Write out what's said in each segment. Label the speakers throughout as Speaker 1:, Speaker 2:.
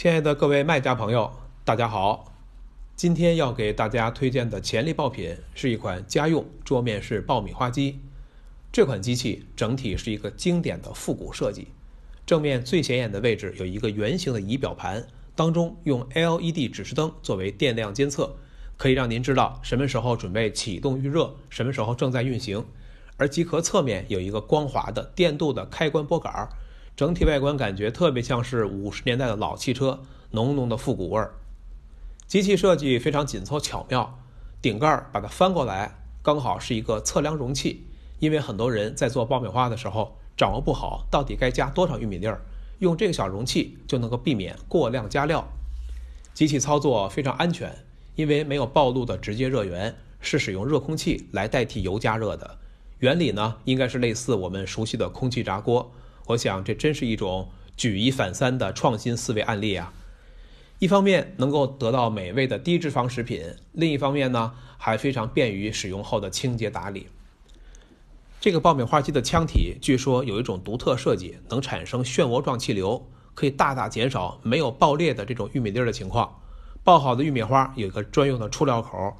Speaker 1: 亲爱的各位卖家朋友，大家好！今天要给大家推荐的潜力爆品是一款家用桌面式爆米花机。这款机器整体是一个经典的复古设计，正面最显眼的位置有一个圆形的仪表盘，当中用 LED 指示灯作为电量监测，可以让您知道什么时候准备启动预热，什么时候正在运行。而机壳侧面有一个光滑的电镀的开关拨杆。整体外观感觉特别像是五十年代的老汽车，浓浓的复古味儿。机器设计非常紧凑巧妙，顶盖把它翻过来，刚好是一个测量容器。因为很多人在做爆米花的时候掌握不好到底该加多少玉米粒儿，用这个小容器就能够避免过量加料。机器操作非常安全，因为没有暴露的直接热源，是使用热空气来代替油加热的。原理呢，应该是类似我们熟悉的空气炸锅。我想，这真是一种举一反三的创新思维案例啊！一方面能够得到美味的低脂肪食品，另一方面呢，还非常便于使用后的清洁打理。这个爆米花机的腔体据说有一种独特设计，能产生漩涡状气流，可以大大减少没有爆裂的这种玉米粒的情况。爆好的玉米花有一个专用的出料口，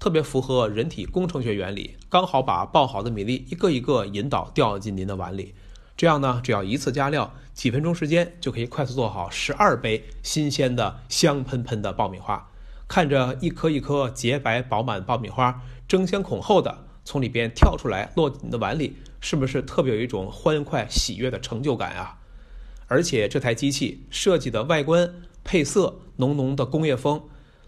Speaker 1: 特别符合人体工程学原理，刚好把爆好的米粒一个一个引导掉进您的碗里。这样呢，只要一次加料，几分钟时间就可以快速做好十二杯新鲜的香喷喷的爆米花。看着一颗一颗洁白饱满爆米花争先恐后的从里边跳出来落你的碗里，是不是特别有一种欢快喜悦的成就感啊？而且这台机器设计的外观配色浓浓的工业风，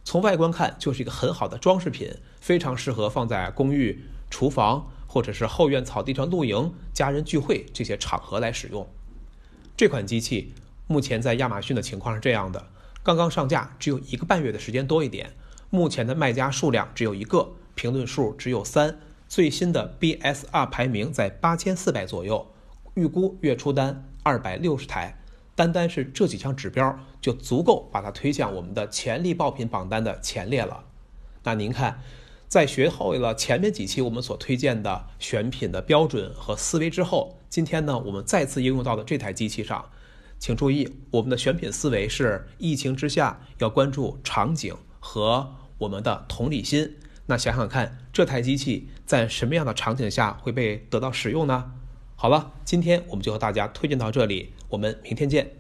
Speaker 1: 从外观看就是一个很好的装饰品，非常适合放在公寓厨房。或者是后院草地上露营、家人聚会这些场合来使用。这款机器目前在亚马逊的情况是这样的：刚刚上架，只有一个半月的时间多一点。目前的卖家数量只有一个，评论数只有三。最新的 BSR 排名在八千四百左右，预估月出单二百六十台。单单是这几项指标就足够把它推向我们的潜力爆品榜单的前列了。那您看？在学会了前面几期我们所推荐的选品的标准和思维之后，今天呢，我们再次应用到了这台机器上，请注意，我们的选品思维是疫情之下要关注场景和我们的同理心。那想想看，这台机器在什么样的场景下会被得到使用呢？好了，今天我们就和大家推荐到这里，我们明天见。